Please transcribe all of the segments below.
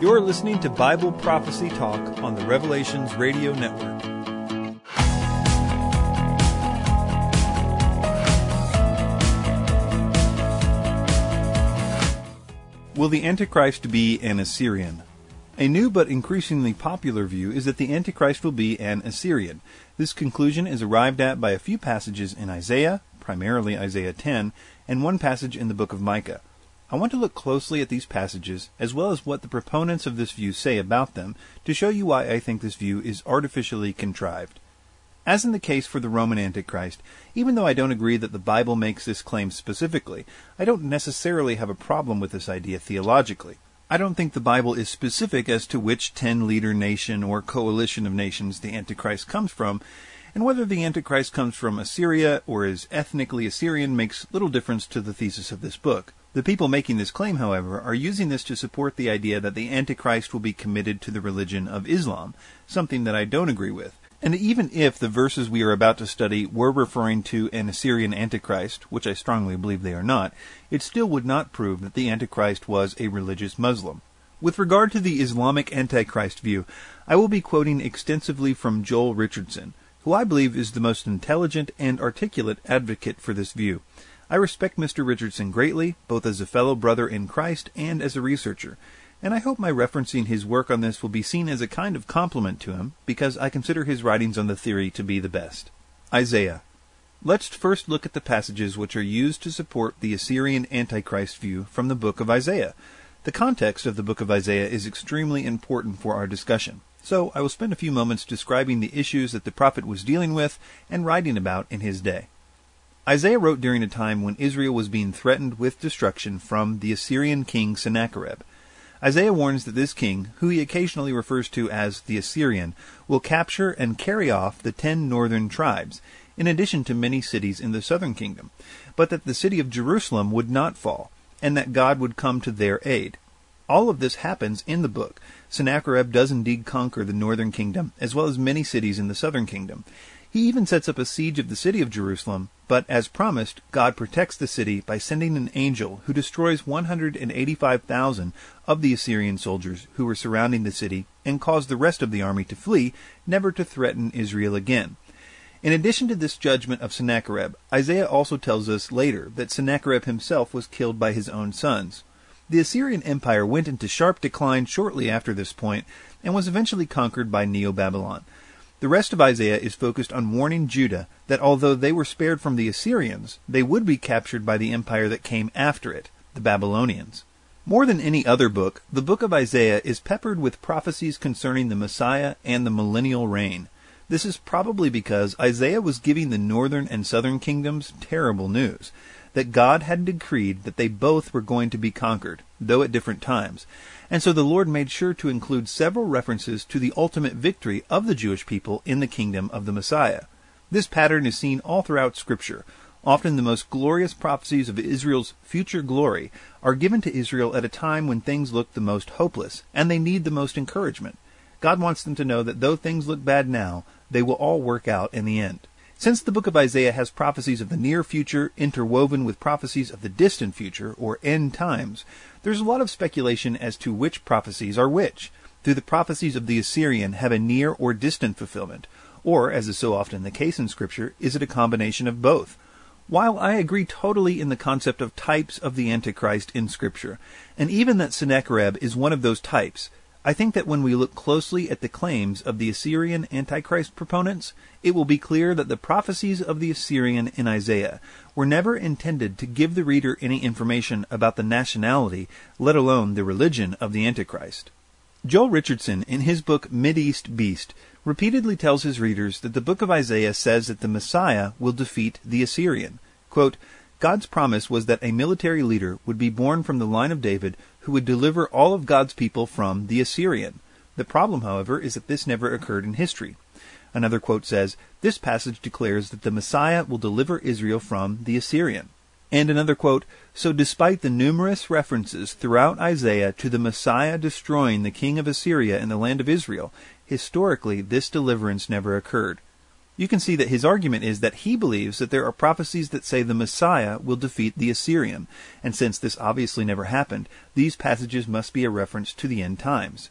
You're listening to Bible Prophecy Talk on the Revelations Radio Network. Will the Antichrist be an Assyrian? A new but increasingly popular view is that the Antichrist will be an Assyrian. This conclusion is arrived at by a few passages in Isaiah, primarily Isaiah 10, and one passage in the book of Micah. I want to look closely at these passages, as well as what the proponents of this view say about them, to show you why I think this view is artificially contrived. As in the case for the Roman Antichrist, even though I don't agree that the Bible makes this claim specifically, I don't necessarily have a problem with this idea theologically. I don't think the Bible is specific as to which ten leader nation or coalition of nations the Antichrist comes from, and whether the Antichrist comes from Assyria or is ethnically Assyrian makes little difference to the thesis of this book. The people making this claim, however, are using this to support the idea that the Antichrist will be committed to the religion of Islam, something that I don't agree with. And even if the verses we are about to study were referring to an Assyrian Antichrist, which I strongly believe they are not, it still would not prove that the Antichrist was a religious Muslim. With regard to the Islamic Antichrist view, I will be quoting extensively from Joel Richardson, who I believe is the most intelligent and articulate advocate for this view. I respect Mr. Richardson greatly, both as a fellow brother in Christ and as a researcher, and I hope my referencing his work on this will be seen as a kind of compliment to him, because I consider his writings on the theory to be the best. Isaiah. Let's first look at the passages which are used to support the Assyrian Antichrist view from the book of Isaiah. The context of the book of Isaiah is extremely important for our discussion, so I will spend a few moments describing the issues that the prophet was dealing with and writing about in his day. Isaiah wrote during a time when Israel was being threatened with destruction from the Assyrian king Sennacherib. Isaiah warns that this king, who he occasionally refers to as the Assyrian, will capture and carry off the ten northern tribes, in addition to many cities in the southern kingdom, but that the city of Jerusalem would not fall, and that God would come to their aid. All of this happens in the book. Sennacherib does indeed conquer the northern kingdom, as well as many cities in the southern kingdom. He even sets up a siege of the city of Jerusalem, but as promised, God protects the city by sending an angel who destroys 185,000 of the Assyrian soldiers who were surrounding the city and caused the rest of the army to flee, never to threaten Israel again. In addition to this judgment of Sennacherib, Isaiah also tells us later that Sennacherib himself was killed by his own sons. The Assyrian Empire went into sharp decline shortly after this point and was eventually conquered by Neo-Babylon. The rest of Isaiah is focused on warning Judah that although they were spared from the Assyrians, they would be captured by the empire that came after it, the Babylonians. More than any other book, the book of Isaiah is peppered with prophecies concerning the Messiah and the millennial reign. This is probably because Isaiah was giving the northern and southern kingdoms terrible news that God had decreed that they both were going to be conquered, though at different times, and so the Lord made sure to include several references to the ultimate victory of the Jewish people in the kingdom of the Messiah. This pattern is seen all throughout Scripture. Often the most glorious prophecies of Israel's future glory are given to Israel at a time when things look the most hopeless, and they need the most encouragement. God wants them to know that though things look bad now, they will all work out in the end. Since the book of Isaiah has prophecies of the near future interwoven with prophecies of the distant future, or end times, there's a lot of speculation as to which prophecies are which. Do the prophecies of the Assyrian have a near or distant fulfillment? Or, as is so often the case in Scripture, is it a combination of both? While I agree totally in the concept of types of the Antichrist in Scripture, and even that Sennacherib is one of those types, I think that when we look closely at the claims of the Assyrian Antichrist proponents, it will be clear that the prophecies of the Assyrian in Isaiah were never intended to give the reader any information about the nationality, let alone the religion of the Antichrist. Joel Richardson, in his book Mideast Beast, repeatedly tells his readers that the book of Isaiah says that the Messiah will defeat the Assyrian. Quote, God's promise was that a military leader would be born from the line of David who would deliver all of God's people from the Assyrian. The problem, however, is that this never occurred in history. Another quote says, This passage declares that the Messiah will deliver Israel from the Assyrian. And another quote, So despite the numerous references throughout Isaiah to the Messiah destroying the king of Assyria in the land of Israel, historically this deliverance never occurred. You can see that his argument is that he believes that there are prophecies that say the Messiah will defeat the Assyrian, and since this obviously never happened, these passages must be a reference to the end times.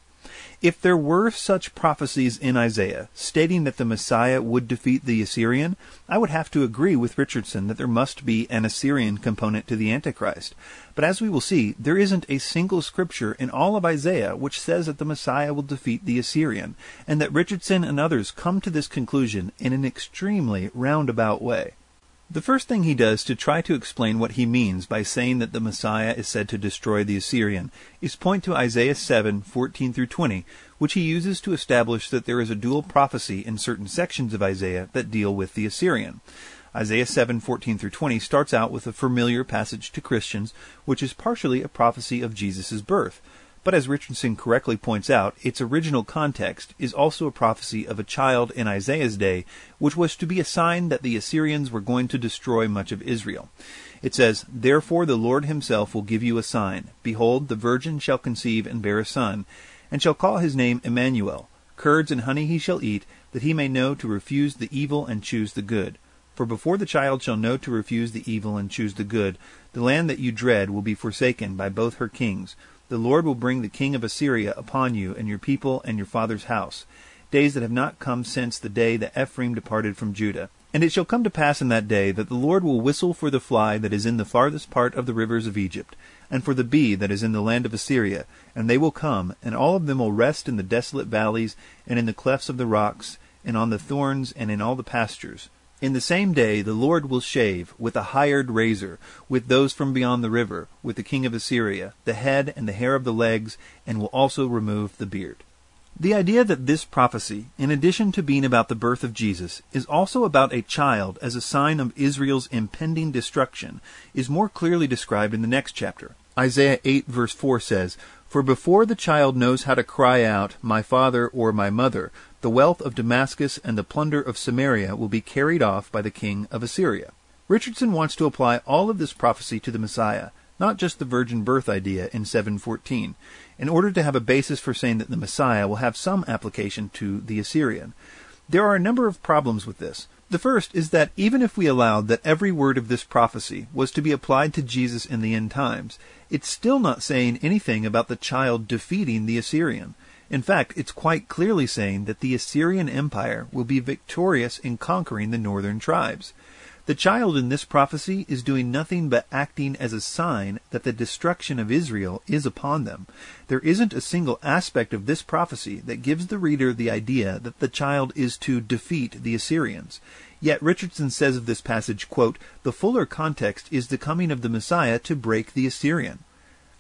If there were such prophecies in Isaiah stating that the Messiah would defeat the Assyrian, I would have to agree with Richardson that there must be an Assyrian component to the Antichrist. But as we will see, there isn't a single scripture in all of Isaiah which says that the Messiah will defeat the Assyrian, and that Richardson and others come to this conclusion in an extremely roundabout way. The first thing he does to try to explain what he means by saying that the Messiah is said to destroy the Assyrian is point to Isaiah 7:14 through 20, which he uses to establish that there is a dual prophecy in certain sections of Isaiah that deal with the Assyrian. Isaiah 7:14 through 20 starts out with a familiar passage to Christians, which is partially a prophecy of Jesus' birth. But as Richardson correctly points out, its original context is also a prophecy of a child in Isaiah's day, which was to be a sign that the Assyrians were going to destroy much of Israel. It says, Therefore the Lord himself will give you a sign. Behold, the virgin shall conceive and bear a son, and shall call his name Emmanuel. Curds and honey he shall eat, that he may know to refuse the evil and choose the good. For before the child shall know to refuse the evil and choose the good, the land that you dread will be forsaken by both her kings. The Lord will bring the king of Assyria upon you and your people and your father's house, days that have not come since the day that Ephraim departed from Judah. And it shall come to pass in that day that the Lord will whistle for the fly that is in the farthest part of the rivers of Egypt, and for the bee that is in the land of Assyria, and they will come, and all of them will rest in the desolate valleys, and in the clefts of the rocks, and on the thorns, and in all the pastures. In the same day the Lord will shave with a hired razor with those from beyond the river, with the king of Assyria, the head and the hair of the legs, and will also remove the beard. The idea that this prophecy, in addition to being about the birth of Jesus, is also about a child as a sign of Israel's impending destruction is more clearly described in the next chapter. Isaiah 8 verse 4 says, For before the child knows how to cry out, My father or my mother, the wealth of Damascus and the plunder of Samaria will be carried off by the king of Assyria. Richardson wants to apply all of this prophecy to the Messiah, not just the virgin birth idea in 714, in order to have a basis for saying that the Messiah will have some application to the Assyrian. There are a number of problems with this. The first is that even if we allowed that every word of this prophecy was to be applied to Jesus in the end times, it's still not saying anything about the child defeating the Assyrian. In fact, it's quite clearly saying that the Assyrian Empire will be victorious in conquering the northern tribes. The child in this prophecy is doing nothing but acting as a sign that the destruction of Israel is upon them. There isn't a single aspect of this prophecy that gives the reader the idea that the child is to defeat the Assyrians. Yet Richardson says of this passage, quote, The fuller context is the coming of the Messiah to break the Assyrian.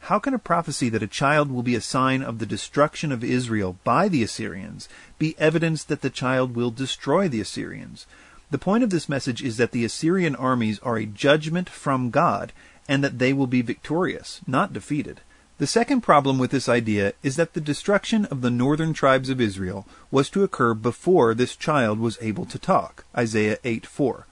How can a prophecy that a child will be a sign of the destruction of Israel by the Assyrians be evidence that the child will destroy the Assyrians? The point of this message is that the Assyrian armies are a judgment from God and that they will be victorious, not defeated. The second problem with this idea is that the destruction of the northern tribes of Israel was to occur before this child was able to talk. Isaiah 8 4.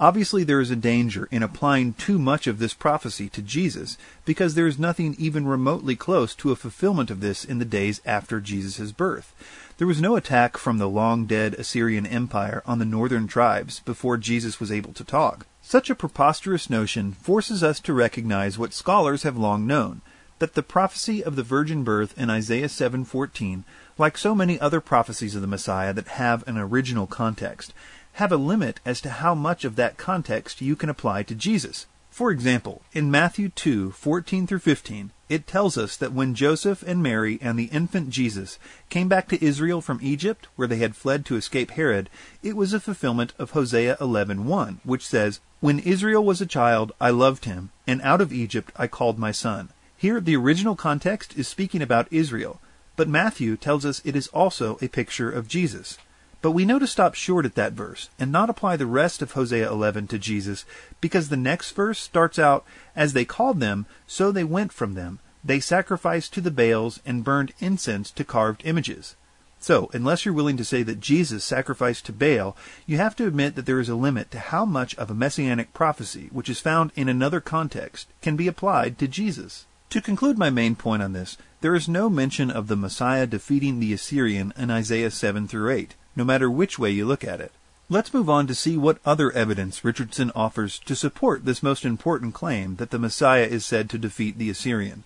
Obviously, there is a danger in applying too much of this prophecy to Jesus, because there is nothing even remotely close to a fulfillment of this in the days after Jesus' birth. There was no attack from the long dead Assyrian Empire on the northern tribes before Jesus was able to talk. Such a preposterous notion forces us to recognize what scholars have long known, that the prophecy of the virgin birth in Isaiah 7:14, like so many other prophecies of the Messiah that have an original context, have a limit as to how much of that context you can apply to Jesus. For example, in Matthew 2:14 through 15, it tells us that when Joseph and Mary and the infant Jesus came back to Israel from Egypt, where they had fled to escape Herod, it was a fulfillment of Hosea 11:1, which says, "When Israel was a child, I loved him, and out of Egypt I called my son." Here the original context is speaking about Israel, but Matthew tells us it is also a picture of Jesus. But we know to stop short at that verse and not apply the rest of Hosea 11 to Jesus because the next verse starts out, As they called them, so they went from them. They sacrificed to the Baals and burned incense to carved images. So, unless you're willing to say that Jesus sacrificed to Baal, you have to admit that there is a limit to how much of a messianic prophecy, which is found in another context, can be applied to Jesus. To conclude my main point on this, there is no mention of the Messiah defeating the Assyrian in Isaiah 7 through 8 no matter which way you look at it. Let's move on to see what other evidence Richardson offers to support this most important claim that the Messiah is said to defeat the Assyrian.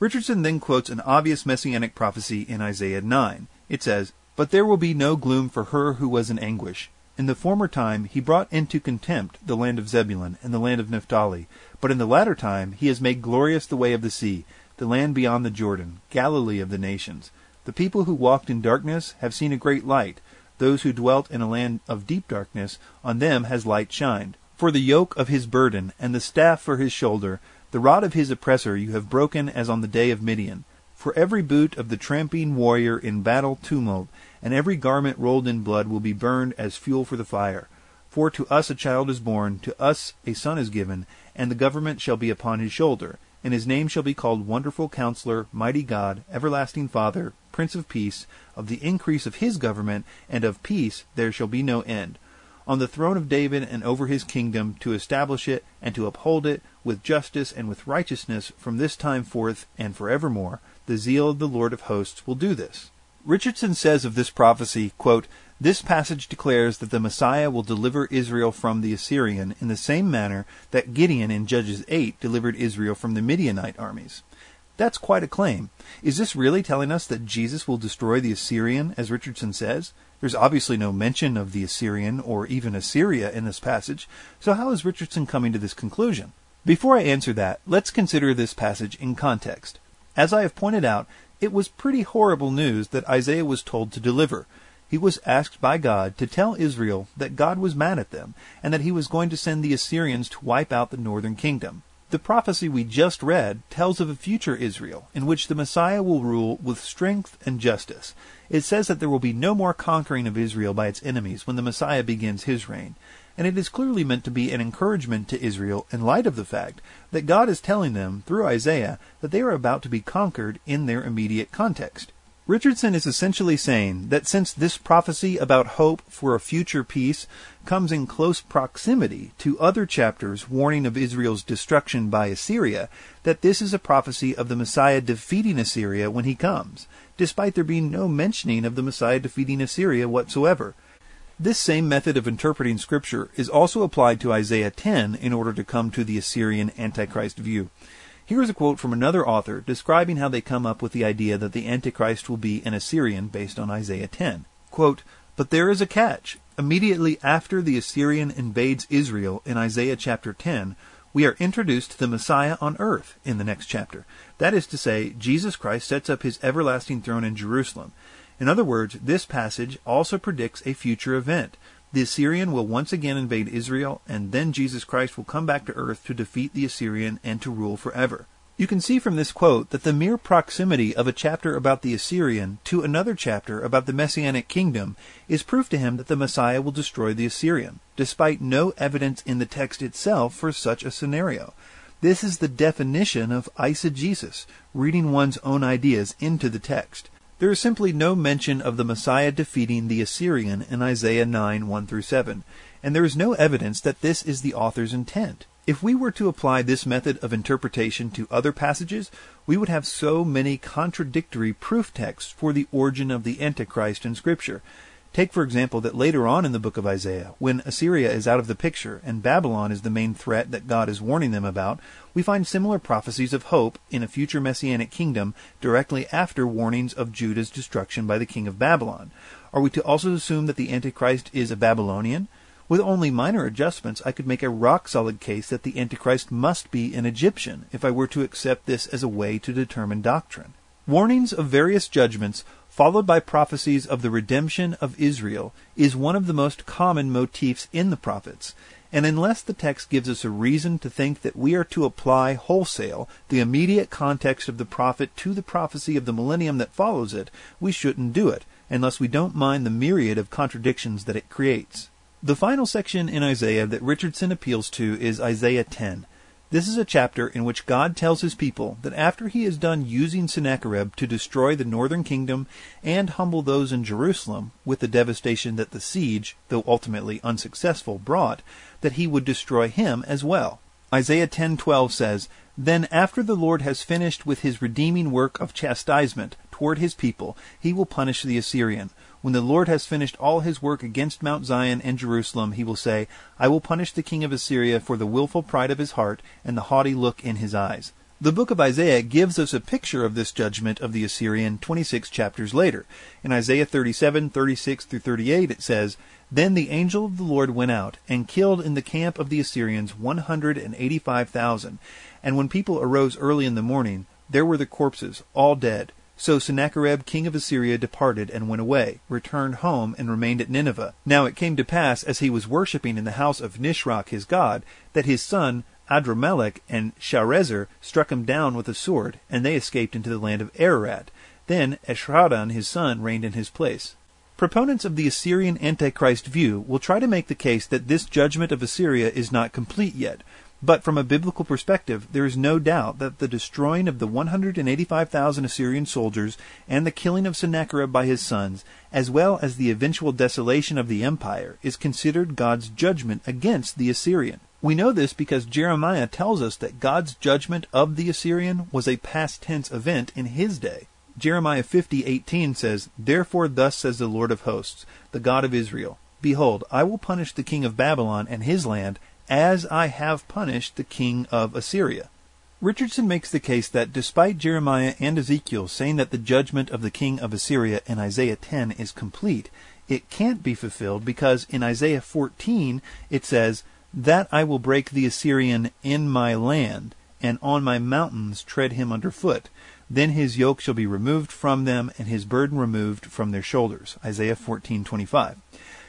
Richardson then quotes an obvious messianic prophecy in Isaiah 9. It says, But there will be no gloom for her who was in anguish. In the former time he brought into contempt the land of Zebulun and the land of Naphtali, but in the latter time he has made glorious the way of the sea, the land beyond the Jordan, Galilee of the nations. The people who walked in darkness have seen a great light. Those who dwelt in a land of deep darkness, on them has light shined. For the yoke of his burden, and the staff for his shoulder, the rod of his oppressor you have broken as on the day of Midian. For every boot of the tramping warrior in battle tumult, and every garment rolled in blood will be burned as fuel for the fire. For to us a child is born, to us a son is given, and the government shall be upon his shoulder, and his name shall be called Wonderful Counselor, Mighty God, Everlasting Father, Prince of Peace, of the increase of his government, and of peace there shall be no end. On the throne of David and over his kingdom, to establish it and to uphold it with justice and with righteousness from this time forth and forevermore, the zeal of the Lord of hosts will do this. Richardson says of this prophecy, quote, this passage declares that the Messiah will deliver Israel from the Assyrian in the same manner that Gideon in Judges 8 delivered Israel from the Midianite armies. That's quite a claim. Is this really telling us that Jesus will destroy the Assyrian, as Richardson says? There's obviously no mention of the Assyrian or even Assyria in this passage, so how is Richardson coming to this conclusion? Before I answer that, let's consider this passage in context. As I have pointed out, it was pretty horrible news that Isaiah was told to deliver. He was asked by God to tell Israel that God was mad at them and that he was going to send the Assyrians to wipe out the northern kingdom. The prophecy we just read tells of a future Israel in which the Messiah will rule with strength and justice. It says that there will be no more conquering of Israel by its enemies when the Messiah begins his reign. And it is clearly meant to be an encouragement to Israel in light of the fact that God is telling them, through Isaiah, that they are about to be conquered in their immediate context. Richardson is essentially saying that since this prophecy about hope for a future peace comes in close proximity to other chapters warning of Israel's destruction by Assyria, that this is a prophecy of the Messiah defeating Assyria when he comes, despite there being no mentioning of the Messiah defeating Assyria whatsoever. This same method of interpreting Scripture is also applied to Isaiah 10 in order to come to the Assyrian Antichrist view. Here is a quote from another author describing how they come up with the idea that the Antichrist will be an Assyrian based on Isaiah 10. Quote, but there is a catch. Immediately after the Assyrian invades Israel in Isaiah chapter 10, we are introduced to the Messiah on earth in the next chapter. That is to say, Jesus Christ sets up his everlasting throne in Jerusalem. In other words, this passage also predicts a future event. The Assyrian will once again invade Israel, and then Jesus Christ will come back to earth to defeat the Assyrian and to rule forever. You can see from this quote that the mere proximity of a chapter about the Assyrian to another chapter about the Messianic kingdom is proof to him that the Messiah will destroy the Assyrian, despite no evidence in the text itself for such a scenario. This is the definition of eisegesis, reading one's own ideas into the text. There is simply no mention of the Messiah defeating the Assyrian in Isaiah 9 1 through 7, and there is no evidence that this is the author's intent. If we were to apply this method of interpretation to other passages, we would have so many contradictory proof texts for the origin of the Antichrist in Scripture Take, for example, that later on in the book of Isaiah, when Assyria is out of the picture and Babylon is the main threat that God is warning them about, we find similar prophecies of hope in a future messianic kingdom directly after warnings of Judah's destruction by the king of Babylon. Are we to also assume that the Antichrist is a Babylonian? With only minor adjustments, I could make a rock solid case that the Antichrist must be an Egyptian if I were to accept this as a way to determine doctrine. Warnings of various judgments followed by prophecies of the redemption of Israel, is one of the most common motifs in the prophets. And unless the text gives us a reason to think that we are to apply wholesale the immediate context of the prophet to the prophecy of the millennium that follows it, we shouldn't do it, unless we don't mind the myriad of contradictions that it creates. The final section in Isaiah that Richardson appeals to is Isaiah 10. This is a chapter in which God tells his people that after he is done using Sennacherib to destroy the northern kingdom and humble those in Jerusalem with the devastation that the siege, though ultimately unsuccessful, brought, that he would destroy him as well. Isaiah 10:12 says, "Then after the Lord has finished with his redeeming work of chastisement toward his people, he will punish the Assyrian. When the Lord has finished all his work against Mount Zion and Jerusalem, he will say, I will punish the king of Assyria for the wilful pride of his heart and the haughty look in his eyes. The book of Isaiah gives us a picture of this judgment of the Assyrian 26 chapters later. In Isaiah 37, 36 through 38, it says, Then the angel of the Lord went out and killed in the camp of the Assyrians 185,000. And when people arose early in the morning, there were the corpses, all dead. So Sennacherib king of Assyria departed and went away, returned home, and remained at Nineveh. Now it came to pass, as he was worshipping in the house of Nisroch his god, that his son Adrammelech and Sharezer struck him down with a sword, and they escaped into the land of Ararat. Then Esarhaddon his son reigned in his place. Proponents of the Assyrian Antichrist view will try to make the case that this judgment of Assyria is not complete yet, but from a biblical perspective, there is no doubt that the destroying of the 185,000 Assyrian soldiers and the killing of Sennacherib by his sons, as well as the eventual desolation of the empire, is considered God's judgment against the Assyrian. We know this because Jeremiah tells us that God's judgment of the Assyrian was a past tense event in his day. Jeremiah 50:18 says, "Therefore thus says the Lord of hosts, the God of Israel: Behold, I will punish the king of Babylon and his land as I have punished the king of Assyria." Richardson makes the case that despite Jeremiah and Ezekiel saying that the judgment of the king of Assyria in Isaiah 10 is complete, it can't be fulfilled because in Isaiah 14 it says, that I will break the Assyrian in my land, and on my mountains tread him under foot. Then his yoke shall be removed from them, and his burden removed from their shoulders. Isaiah 14:25.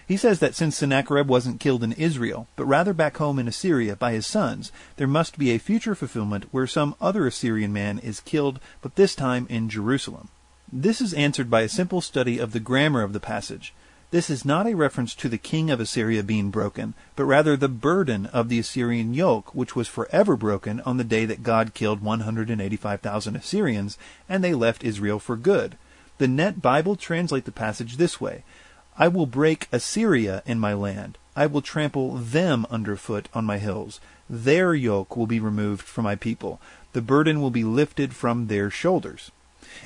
He says that since Sennacherib wasn't killed in Israel, but rather back home in Assyria by his sons, there must be a future fulfillment where some other Assyrian man is killed, but this time in Jerusalem. This is answered by a simple study of the grammar of the passage. This is not a reference to the king of Assyria being broken, but rather the burden of the Assyrian yoke, which was forever broken on the day that God killed 185,000 Assyrians, and they left Israel for good. The Net Bible translate the passage this way I will break Assyria in my land. I will trample them underfoot on my hills. Their yoke will be removed from my people. The burden will be lifted from their shoulders.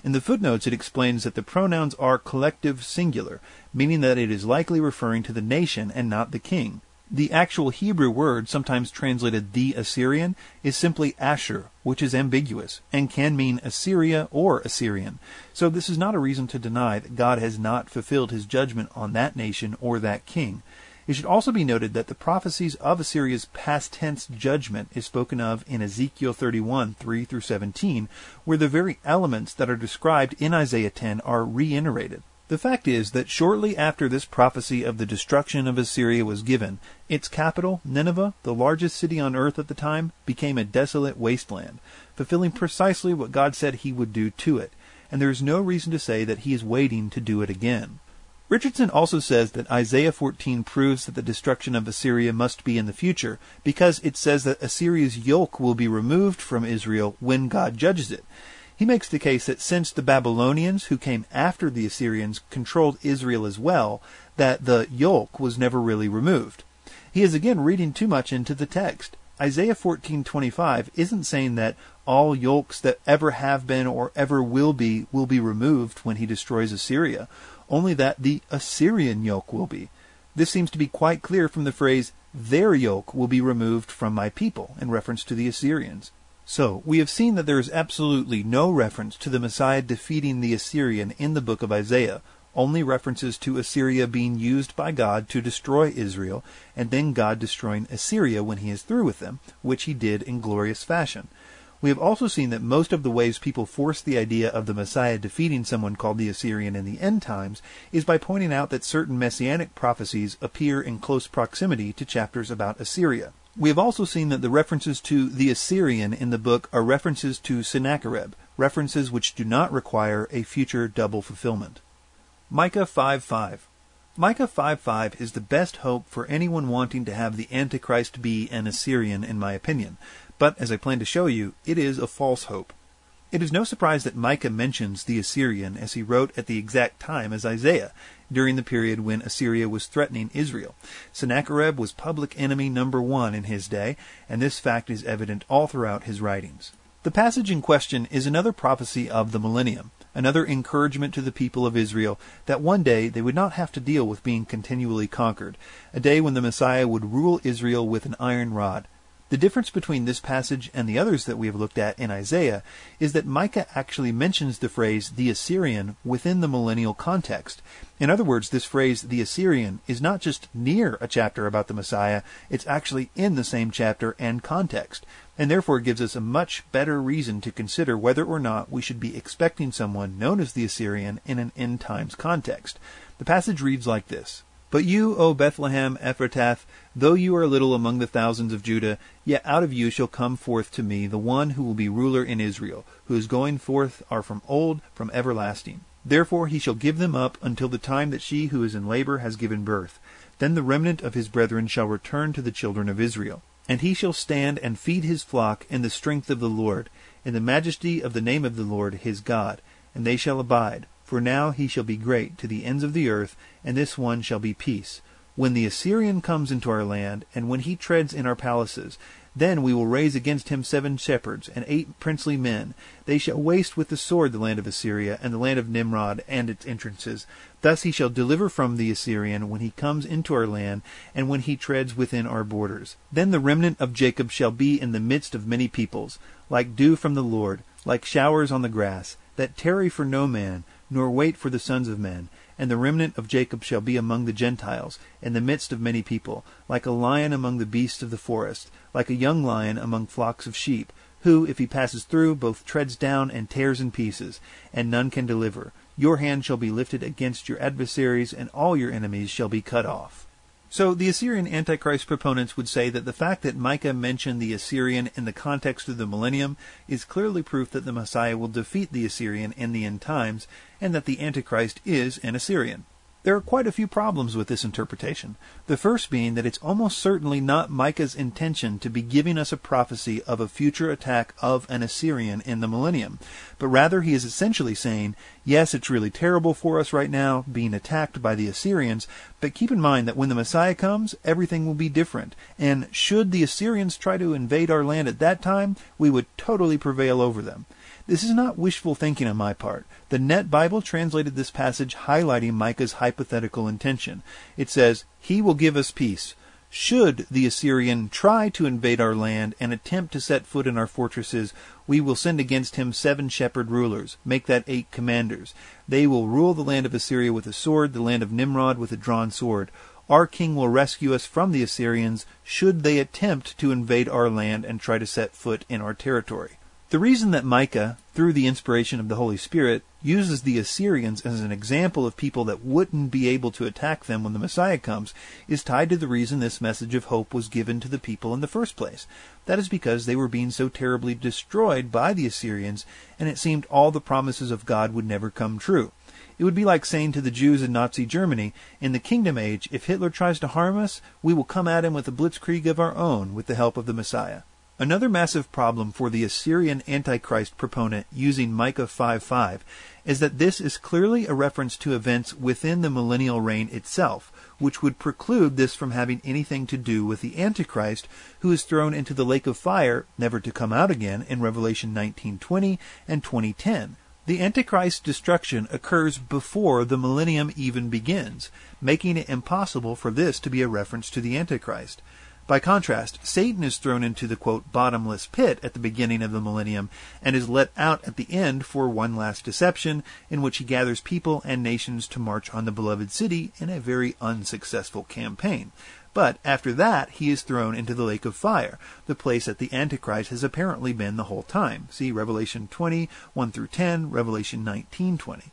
In the footnotes, it explains that the pronouns are collective singular, meaning that it is likely referring to the nation and not the king. The actual Hebrew word, sometimes translated the Assyrian, is simply Ashur, which is ambiguous, and can mean Assyria or Assyrian. So this is not a reason to deny that God has not fulfilled his judgment on that nation or that king. It should also be noted that the prophecies of Assyria's past tense judgment is spoken of in Ezekiel 31, 3 through 17, where the very elements that are described in Isaiah 10 are reiterated. The fact is that shortly after this prophecy of the destruction of Assyria was given, its capital, Nineveh, the largest city on earth at the time, became a desolate wasteland, fulfilling precisely what God said he would do to it, and there is no reason to say that he is waiting to do it again. Richardson also says that Isaiah 14 proves that the destruction of Assyria must be in the future because it says that Assyria's yoke will be removed from Israel when God judges it. He makes the case that since the Babylonians who came after the Assyrians controlled Israel as well, that the yoke was never really removed. He is again reading too much into the text. Isaiah 14:25 isn't saying that all yokes that ever have been or ever will be will be removed when he destroys Assyria only that the Assyrian yoke will be. This seems to be quite clear from the phrase, their yoke will be removed from my people, in reference to the Assyrians. So, we have seen that there is absolutely no reference to the Messiah defeating the Assyrian in the book of Isaiah, only references to Assyria being used by God to destroy Israel, and then God destroying Assyria when he is through with them, which he did in glorious fashion. We have also seen that most of the ways people force the idea of the Messiah defeating someone called the Assyrian in the end times is by pointing out that certain messianic prophecies appear in close proximity to chapters about Assyria. We have also seen that the references to the Assyrian in the book are references to Sennacherib, references which do not require a future double fulfillment. Micah 5:5 Micah 5:5 is the best hope for anyone wanting to have the Antichrist be an Assyrian in my opinion. But, as I plan to show you, it is a false hope. It is no surprise that Micah mentions the Assyrian as he wrote at the exact time as Isaiah, during the period when Assyria was threatening Israel. Sennacherib was public enemy number one in his day, and this fact is evident all throughout his writings. The passage in question is another prophecy of the millennium. another encouragement to the people of Israel that one day they would not have to deal with being continually conquered, a day when the Messiah would rule Israel with an iron rod. The difference between this passage and the others that we have looked at in Isaiah is that Micah actually mentions the phrase the Assyrian within the millennial context. In other words, this phrase the Assyrian is not just near a chapter about the Messiah, it's actually in the same chapter and context, and therefore gives us a much better reason to consider whether or not we should be expecting someone known as the Assyrian in an end times context. The passage reads like this. But you, O Bethlehem Ephrathah, though you are little among the thousands of Judah, yet out of you shall come forth to me the one who will be ruler in Israel, whose going forth are from old, from everlasting. Therefore he shall give them up until the time that she who is in labor has given birth. Then the remnant of his brethren shall return to the children of Israel. And he shall stand and feed his flock in the strength of the Lord, in the majesty of the name of the Lord his God, and they shall abide. For now he shall be great to the ends of the earth, and this one shall be peace. When the Assyrian comes into our land, and when he treads in our palaces, then we will raise against him seven shepherds, and eight princely men. They shall waste with the sword the land of Assyria, and the land of Nimrod, and its entrances. Thus he shall deliver from the Assyrian when he comes into our land, and when he treads within our borders. Then the remnant of Jacob shall be in the midst of many peoples, like dew from the Lord, like showers on the grass, that tarry for no man, nor wait for the sons of men. And the remnant of Jacob shall be among the Gentiles, in the midst of many people, like a lion among the beasts of the forest, like a young lion among flocks of sheep, who, if he passes through, both treads down and tears in pieces, and none can deliver. Your hand shall be lifted against your adversaries, and all your enemies shall be cut off. So the Assyrian Antichrist proponents would say that the fact that Micah mentioned the Assyrian in the context of the millennium is clearly proof that the Messiah will defeat the Assyrian in the end times, and that the Antichrist is an Assyrian. There are quite a few problems with this interpretation. The first being that it's almost certainly not Micah's intention to be giving us a prophecy of a future attack of an Assyrian in the millennium, but rather he is essentially saying, yes, it's really terrible for us right now being attacked by the Assyrians, but keep in mind that when the Messiah comes, everything will be different, and should the Assyrians try to invade our land at that time, we would totally prevail over them. This is not wishful thinking on my part. The Net Bible translated this passage highlighting Micah's hypothetical intention. It says, He will give us peace. Should the Assyrian try to invade our land and attempt to set foot in our fortresses, we will send against him seven shepherd rulers, make that eight commanders. They will rule the land of Assyria with a sword, the land of Nimrod with a drawn sword. Our king will rescue us from the Assyrians should they attempt to invade our land and try to set foot in our territory. The reason that Micah, through the inspiration of the Holy Spirit, uses the Assyrians as an example of people that wouldn't be able to attack them when the Messiah comes is tied to the reason this message of hope was given to the people in the first place. That is because they were being so terribly destroyed by the Assyrians, and it seemed all the promises of God would never come true. It would be like saying to the Jews in Nazi Germany, in the Kingdom Age, if Hitler tries to harm us, we will come at him with a blitzkrieg of our own with the help of the Messiah. Another massive problem for the Assyrian Antichrist proponent using Micah 5.5 is that this is clearly a reference to events within the millennial reign itself, which would preclude this from having anything to do with the Antichrist, who is thrown into the lake of fire, never to come out again, in Revelation 19:20 and 20:10. The Antichrist's destruction occurs before the millennium even begins, making it impossible for this to be a reference to the Antichrist. By contrast, Satan is thrown into the quote, bottomless pit at the beginning of the millennium and is let out at the end for one last deception in which he gathers people and nations to march on the beloved city in a very unsuccessful campaign. But after that, he is thrown into the lake of fire, the place that the Antichrist has apparently been the whole time. See Revelation 20, 1 through 10, Revelation 19, 20.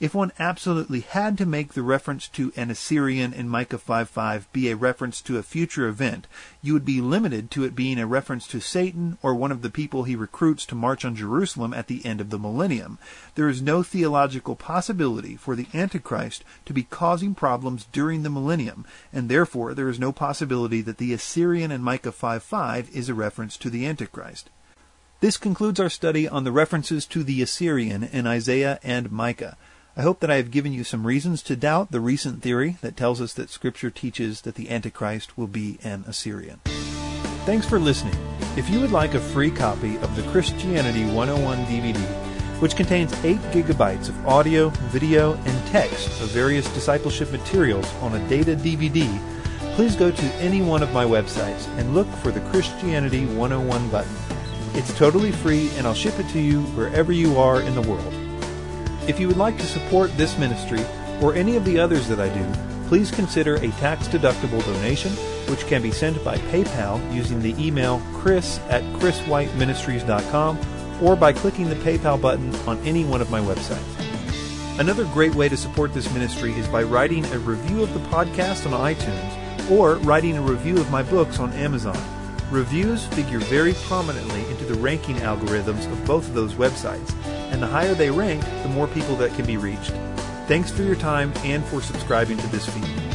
If one absolutely had to make the reference to an Assyrian in Micah 5.5 be a reference to a future event, you would be limited to it being a reference to Satan or one of the people he recruits to march on Jerusalem at the end of the millennium. There is no theological possibility for the Antichrist to be causing problems during the millennium, and therefore there is no possibility that the Assyrian in Micah 5.5 is a reference to the Antichrist. This concludes our study on the references to the Assyrian in Isaiah and Micah. I hope that I have given you some reasons to doubt the recent theory that tells us that Scripture teaches that the Antichrist will be an Assyrian. Thanks for listening. If you would like a free copy of the Christianity 101 DVD, which contains 8 gigabytes of audio, video, and text of various discipleship materials on a data DVD, please go to any one of my websites and look for the Christianity 101 button. It's totally free and I'll ship it to you wherever you are in the world. If you would like to support this ministry or any of the others that I do, please consider a tax-deductible donation, which can be sent by PayPal using the email chris at chriswhiteministries.com or by clicking the PayPal button on any one of my websites. Another great way to support this ministry is by writing a review of the podcast on iTunes or writing a review of my books on Amazon. Reviews figure very prominently into the ranking algorithms of both of those websites, and the higher they rank, the more people that can be reached. Thanks for your time and for subscribing to this feed.